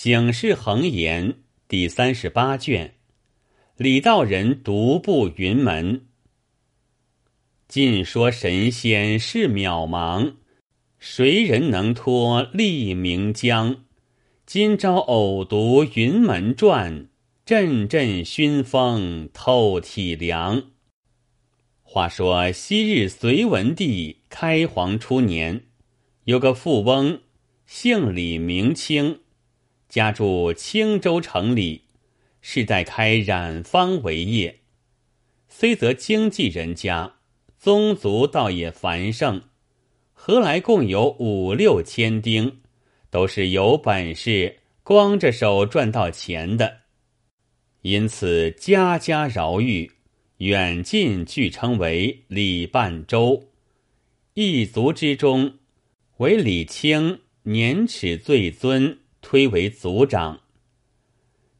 醒世恒言第三十八卷，李道人独步云门。尽说神仙是渺茫，谁人能托立名江？今朝偶读云门传，阵阵熏风透体凉。话说昔日隋文帝开皇初年，有个富翁，姓李，名清。家住青州城里，世代开染坊为业。虽则经济人家，宗族倒也繁盛。何来共有五六千丁，都是有本事、光着手赚到钱的。因此家家饶遇，远近俱称为李半州。一族之中，唯李清年齿最尊。推为族长。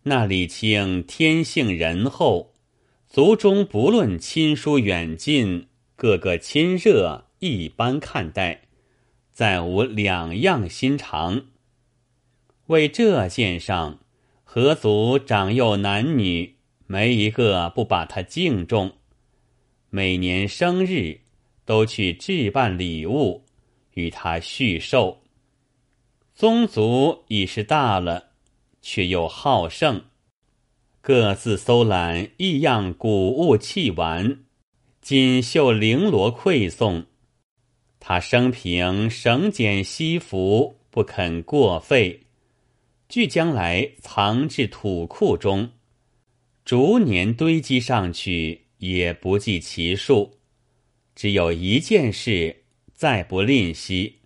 那李清天性仁厚，族中不论亲疏远近，个个亲热，一般看待，再无两样心肠。为这件上，何族长幼男女没一个不把他敬重，每年生日都去置办礼物与他叙寿。宗族已是大了，却又好胜，各自搜揽异样古物器玩，锦绣绫罗馈送。他生平省俭惜福，不肯过费，俱将来藏至土库中，逐年堆积上去，也不计其数。只有一件事，再不吝惜。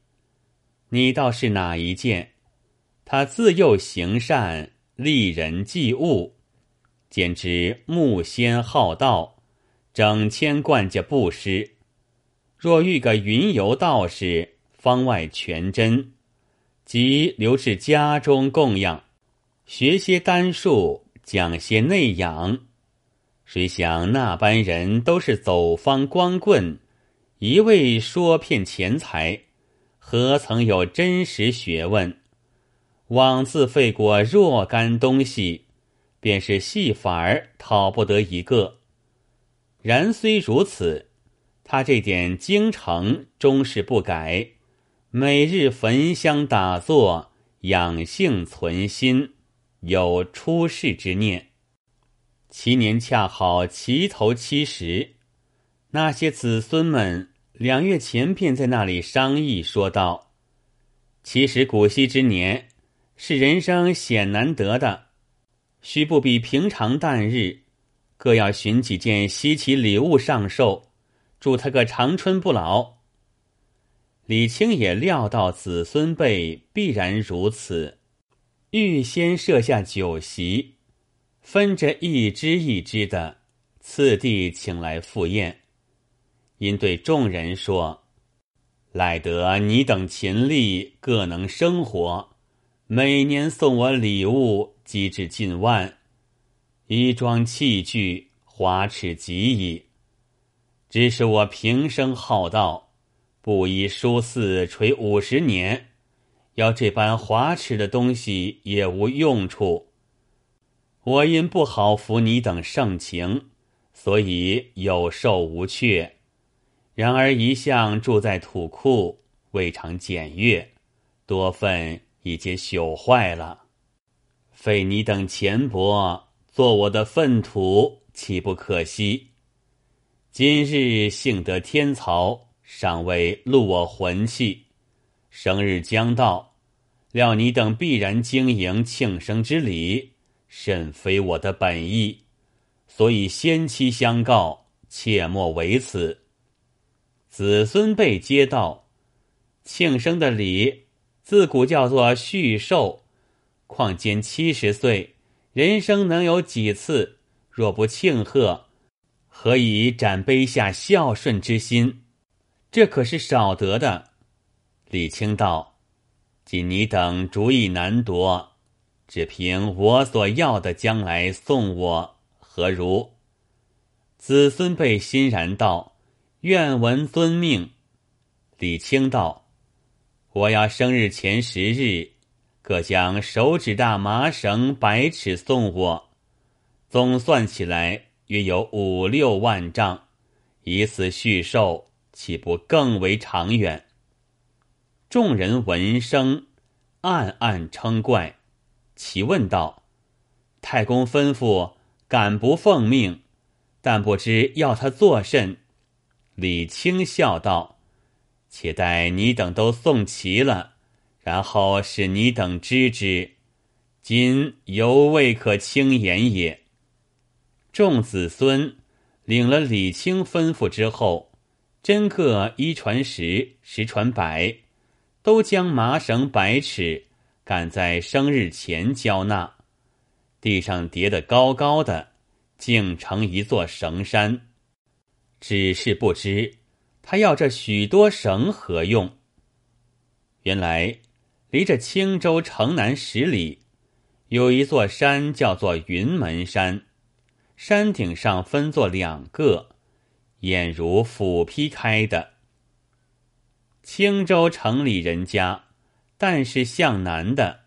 你倒是哪一件？他自幼行善，利人济物，简直木仙好道，整千贯家布施。若遇个云游道士，方外全真，即留至家中供养，学些丹术，讲些内养。谁想那般人都是走方光棍，一味说骗钱财。何曾有真实学问？枉自费过若干东西，便是戏法儿讨不得一个。然虽如此，他这点精诚终是不改，每日焚香打坐，养性存心，有出世之念。其年恰好齐头七十，那些子孙们。两月前便在那里商议，说道：“其实古稀之年，是人生显难得的，须不比平常旦日，各要寻几件稀奇礼物上寿，祝他个长春不老。”李清也料到子孙辈必然如此，预先设下酒席，分着一支一支的，次第请来赴宴。因对众人说：“赖得你等勤力，各能生活，每年送我礼物，积至近万，衣装器具华侈极矣。只是我平生好道，布衣书肆垂五十年，要这般华侈的东西也无用处。我因不好服你等盛情，所以有受无缺。”然而一向住在土库，未尝检阅，多份已经朽坏了。费你等钱帛做我的粪土，岂不可惜？今日幸得天曹尚未录我魂气，生日将到，料你等必然经营庆生之礼，甚非我的本意，所以先期相告，切莫为此。子孙辈皆道，庆生的礼自古叫做续寿，况今七十岁，人生能有几次？若不庆贺，何以展卑下孝顺之心？这可是少得的。李清道：“今你等主意难夺，只凭我所要的，将来送我何如？”子孙辈欣然道。愿闻遵命。李清道：“我要生日前十日，各将手指大麻绳百尺送我，总算起来约有五六万丈，以此续寿，岂不更为长远？众人闻声，暗暗称怪。其问道：“太公吩咐，敢不奉命？但不知要他作甚？”李清笑道：“且待你等都送齐了。”然后使你等知之，今犹未可轻言也。众子孙领了李清吩咐之后，真个一传十，十传百，都将麻绳百尺赶在生日前交纳，地上叠得高高的，竟成一座绳山。只是不知他要这许多绳何用？原来。离着青州城南十里，有一座山，叫做云门山。山顶上分作两个，俨如斧劈开的。青州城里人家，但是向南的，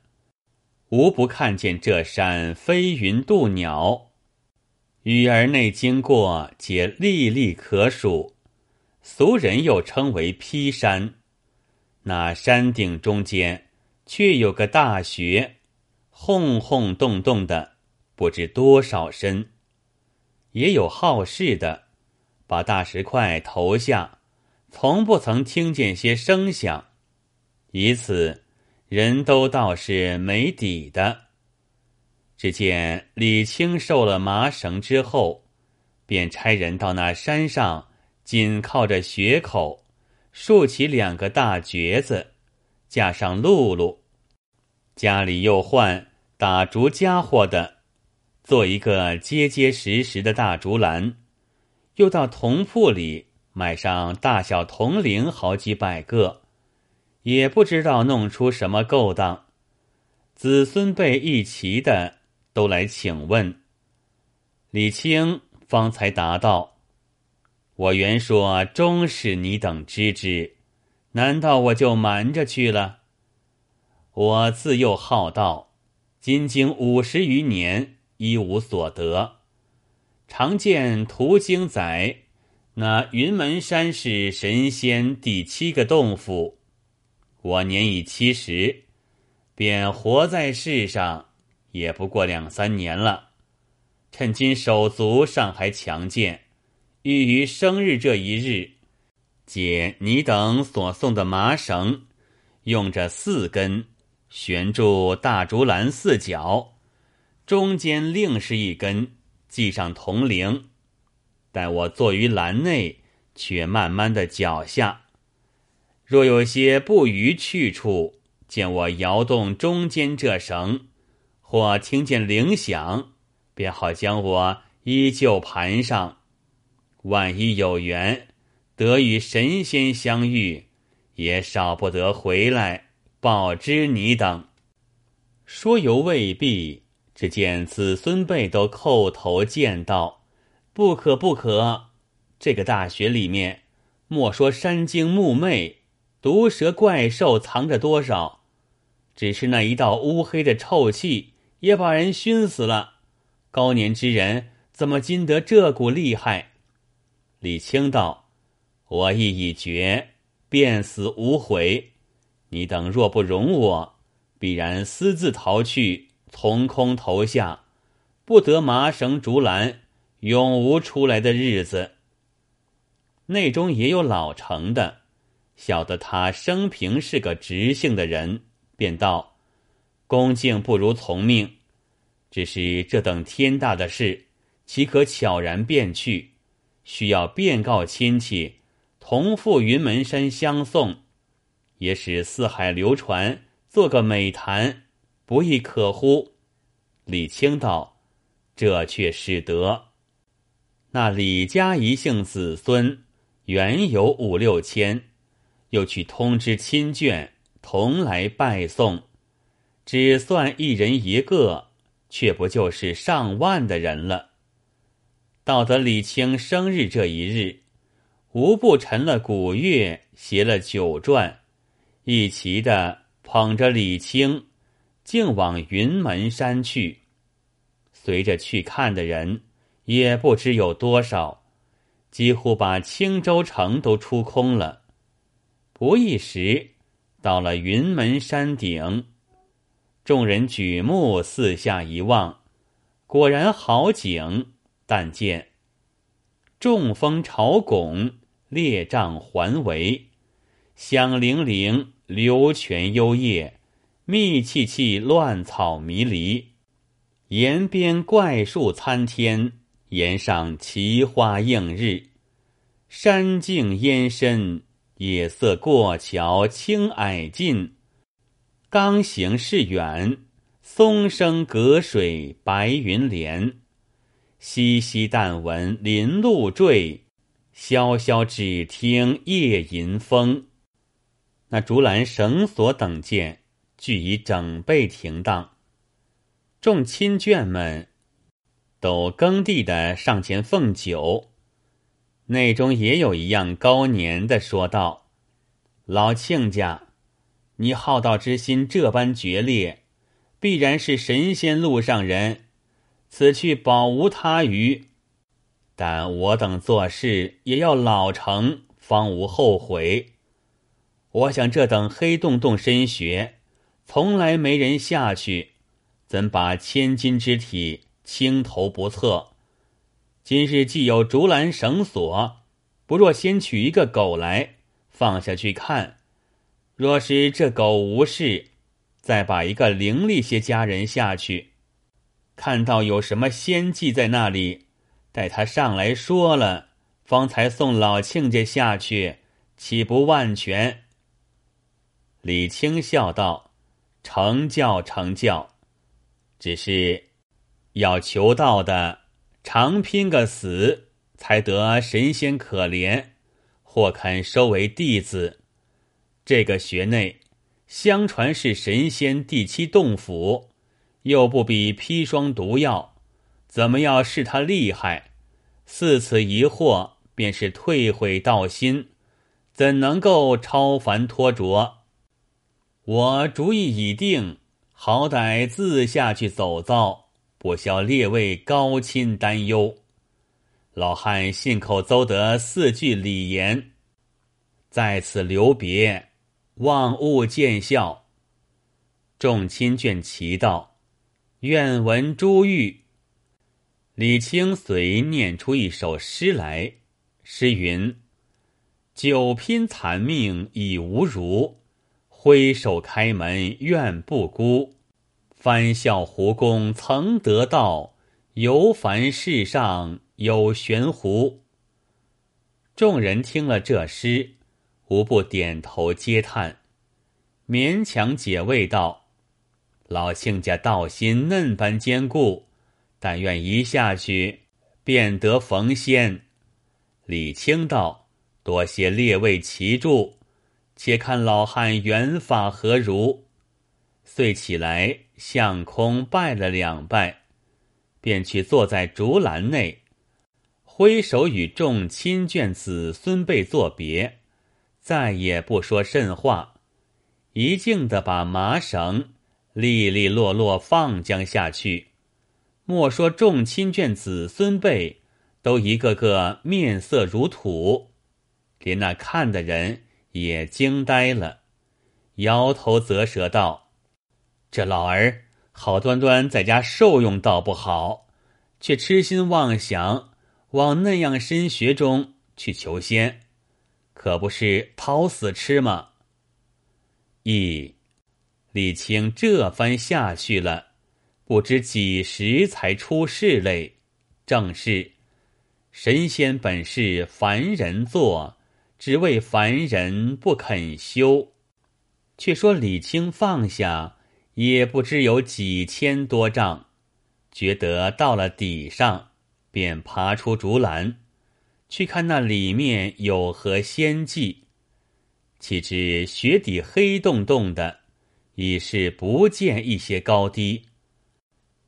无不看见这山飞云渡鸟，雨儿内经过，皆历历可数。俗人又称为劈山。那山顶中间。却有个大穴，轰轰动动的，不知多少深。也有好事的，把大石块投下，从不曾听见些声响，以此人都道是没底的。只见李清受了麻绳之后，便差人到那山上，紧靠着穴口，竖起两个大橛子。架上露露，家里又换打竹家伙的，做一个结结实实的大竹篮，又到铜铺里买上大小铜铃好几百个，也不知道弄出什么勾当。子孙辈一齐的都来请问，李清方才答道：“我原说终使你等知之。”难道我就瞒着去了？我自幼好道，今经五十余年，一无所得。常见途经载，那云门山是神仙第七个洞府。我年已七十，便活在世上，也不过两三年了。趁今手足尚还强健，欲于生日这一日。解你等所送的麻绳，用着四根悬住大竹篮四角，中间另是一根系上铜铃。待我坐于篮内，却慢慢的脚下。若有些不逾去处，见我摇动中间这绳，或听见铃响，便好将我依旧盘上。万一有缘。得与神仙相遇，也少不得回来报知你等。说犹未毕，只见子孙辈都叩头见道：“不可不可！这个大学里面，莫说山精木魅、毒蛇怪兽藏着多少，只是那一道乌黑的臭气，也把人熏死了。高年之人怎么禁得这股厉害？”李清道。我意已决，便死无悔。你等若不容我，必然私自逃去，从空投下，不得麻绳竹篮，永无出来的日子。内中也有老成的，晓得他生平是个直性的人，便道：恭敬不如从命。只是这等天大的事，岂可悄然便去？需要便告亲戚。同赴云门山相送，也使四海流传，做个美谈，不亦可乎？李清道：“这却使得。那李家一姓子孙原有五六千，又去通知亲眷，同来拜送，只算一人一个，却不就是上万的人了。到得李清生日这一日。”无不陈了古乐，携了酒馔，一齐的捧着李清，竟往云门山去。随着去看的人，也不知有多少，几乎把青州城都出空了。不一时，到了云门山顶，众人举目四下一望，果然好景。但见众峰朝拱，列帐环围，响铃铃，流泉幽咽，密萋萋，乱草迷离。岩边怪树参天，岩上奇花映日。山径烟深，野色过桥，青霭尽。刚行势远，松声隔水，白云连。淅淅但闻林露坠，萧萧只听夜吟风。那竹篮绳索等件，俱已整备停当。众亲眷们都耕地的上前奉酒，内中也有一样高年的说道：“老亲家，你好道之心这般决裂，必然是神仙路上人。此去保无他余，但我等做事也要老成，方无后悔。我想这等黑洞洞深穴，从来没人下去。”怎把千金之体轻投不测？今日既有竹篮绳索，不若先取一个狗来放下去看。若是这狗无事，再把一个伶俐些家人下去，看到有什么仙迹在那里，待他上来说了，方才送老亲家下去，岂不万全？李清笑道：“成教，成教。”只是要求道的，常拼个死，才得神仙可怜，或肯收为弟子。这个穴内，相传是神仙第七洞府，又不比砒霜毒药，怎么要试他厉害？似此疑惑，便是退悔道心，怎能够超凡脱浊？我主意已定。好歹自下去走遭，不消列位高亲担忧。老汉信口诌得四句礼言，在此留别，望勿见笑。众亲眷齐道：“愿闻珠玉。”李清随念出一首诗来，诗云：“久拼残命已无如。”挥手开门愿不孤，翻笑胡公曾得道，犹烦世上有悬壶。众人听了这诗，无不点头嗟叹，勉强解慰道：“老亲家道心嫩般坚固，但愿一下去便得逢仙。”李清道：“多谢列位齐助。”且看老汉缘法何如？遂起来向空拜了两拜，便去坐在竹篮内，挥手与众亲眷子孙辈作别，再也不说甚话，一静的把麻绳利利落落放将下去。莫说众亲眷子孙辈，都一个个面色如土，连那看的人。也惊呆了，摇头啧舌道：“这老儿好端端在家受用倒不好，却痴心妄想往那样深穴中去求仙，可不是讨死吃吗？”咦，李清这番下去了，不知几时才出世嘞？正是神仙本是凡人做。只为凡人不肯修，却说李清放下，也不知有几千多丈，觉得到了底上，便爬出竹篮，去看那里面有何仙迹。岂知雪底黑洞洞的，已是不见一些高低，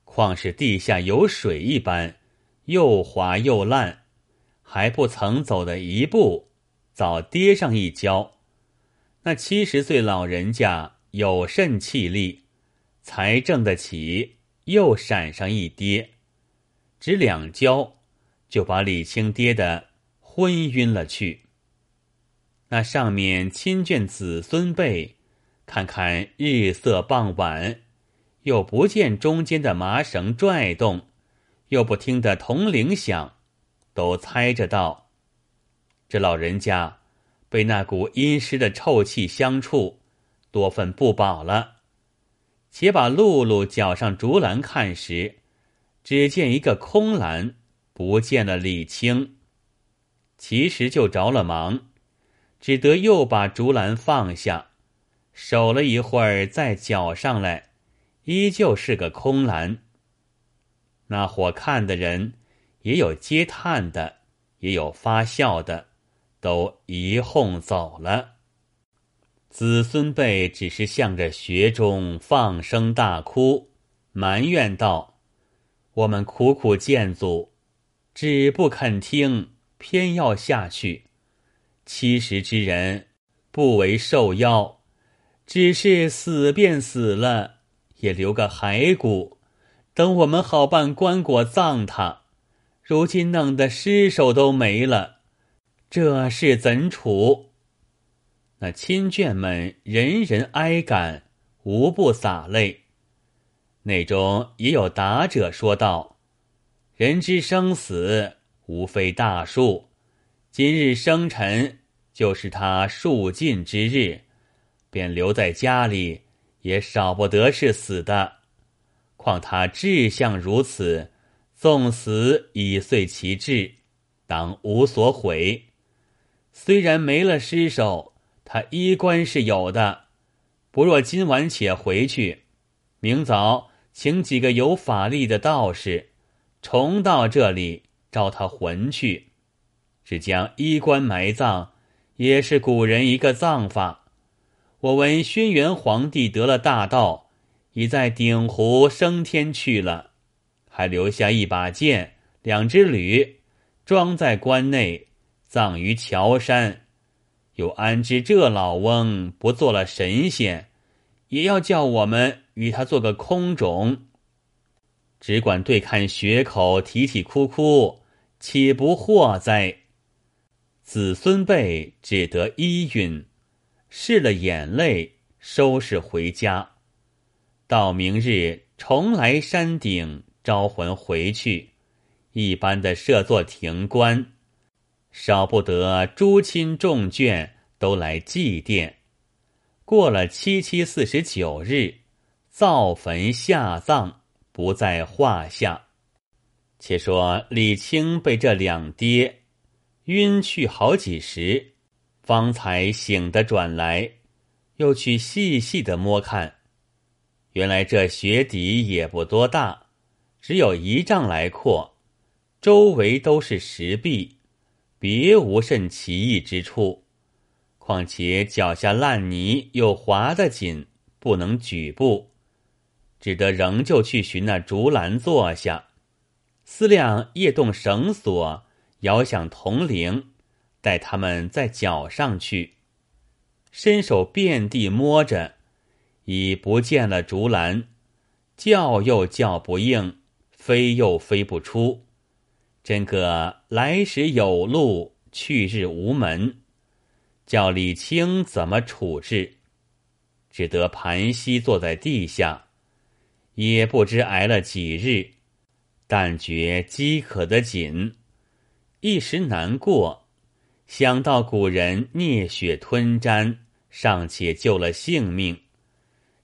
况是地下有水一般，又滑又烂，还不曾走的一步。早跌上一跤，那七十岁老人家有甚气力，才挣得起，又闪上一跌，只两跤，就把李清跌得昏晕了去。那上面亲眷子孙辈，看看日色傍晚，又不见中间的麻绳拽动，又不听得铜铃响，都猜着道：这老人家被那股阴湿的臭气相触，多份不保了。且把露露脚上竹篮看时，只见一个空篮，不见了李青。其实就着了忙。只得又把竹篮放下，守了一会儿，再搅上来，依旧是个空篮。那伙看的人，也有嗟叹的，也有发笑的，都一哄走了。子孙辈只是向着穴中放声大哭，埋怨道：“我们苦苦建祖，只不肯听，偏要下去。”七十之人，不为受妖，只是死便死了，也留个骸骨，等我们好办棺椁葬他。如今弄得尸首都没了，这是怎处？那亲眷们人人哀感，无不洒泪。内中也有答者说道：“人之生死，无非大树。”今日生辰，就是他数尽之日，便留在家里，也少不得是死的。况他志向如此，纵死以遂其志，当无所悔。虽然没了尸首，他衣冠是有的。不若今晚且回去，明早请几个有法力的道士，重到这里招他魂去。只将衣冠埋葬，也是古人一个葬法。我闻轩辕皇帝得了大道，已在鼎湖升天去了，还留下一把剑、两只驴，装在棺内，葬于乔山。又安知这老翁不做了神仙，也要叫我们与他做个空种？只管对看血口，啼啼哭哭，岂不祸哉？子孙辈只得依允，拭了眼泪，收拾回家。到明日重来山顶招魂回去，一般的设作亭观，少不得诸亲众眷都来祭奠。过了七七四十九日，造坟下葬不在话下。且说李清被这两跌。晕去好几时，方才醒得转来，又去细细的摸看，原来这穴底也不多大，只有一丈来阔，周围都是石壁，别无甚奇异之处。况且脚下烂泥又滑得紧，不能举步，只得仍旧去寻那竹篮坐下，思量夜动绳索。摇响铜铃，带他们再搅上去。伸手遍地摸着，已不见了竹篮，叫又叫不应，飞又飞不出。真个来时有路，去日无门。叫李清怎么处置？只得盘膝坐在地下，也不知挨了几日，但觉饥渴的紧。一时难过，想到古人啮雪吞毡，尚且救了性命，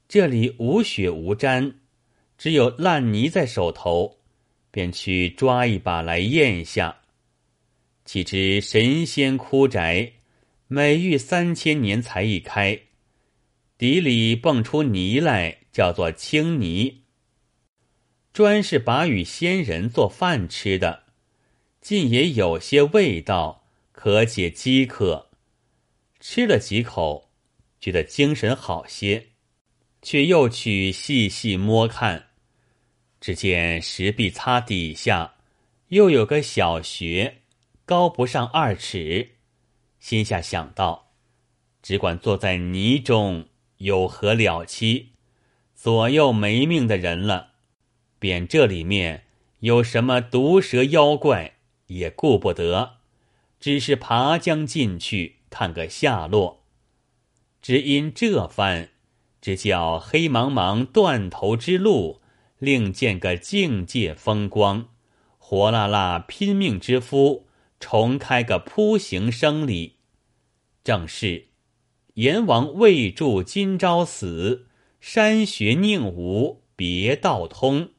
这里无雪无毡，只有烂泥在手头，便去抓一把来咽下。岂知神仙枯宅，每遇三千年才一开，底里蹦出泥来，叫做青泥，专是把与仙人做饭吃的。竟也有些味道，可解饥渴。吃了几口，觉得精神好些，却又去细细摸看。只见石壁擦底下，又有个小穴，高不上二尺。心下想到，只管坐在泥中，有何了期？左右没命的人了，便这里面有什么毒蛇妖怪也顾不得，只是爬将进去看个下落。只因这番，只叫黑茫茫断头之路，另见个境界风光，活辣辣拼命之夫重开个铺行生理。正是阎王未助今朝死。山穴宁无别道通。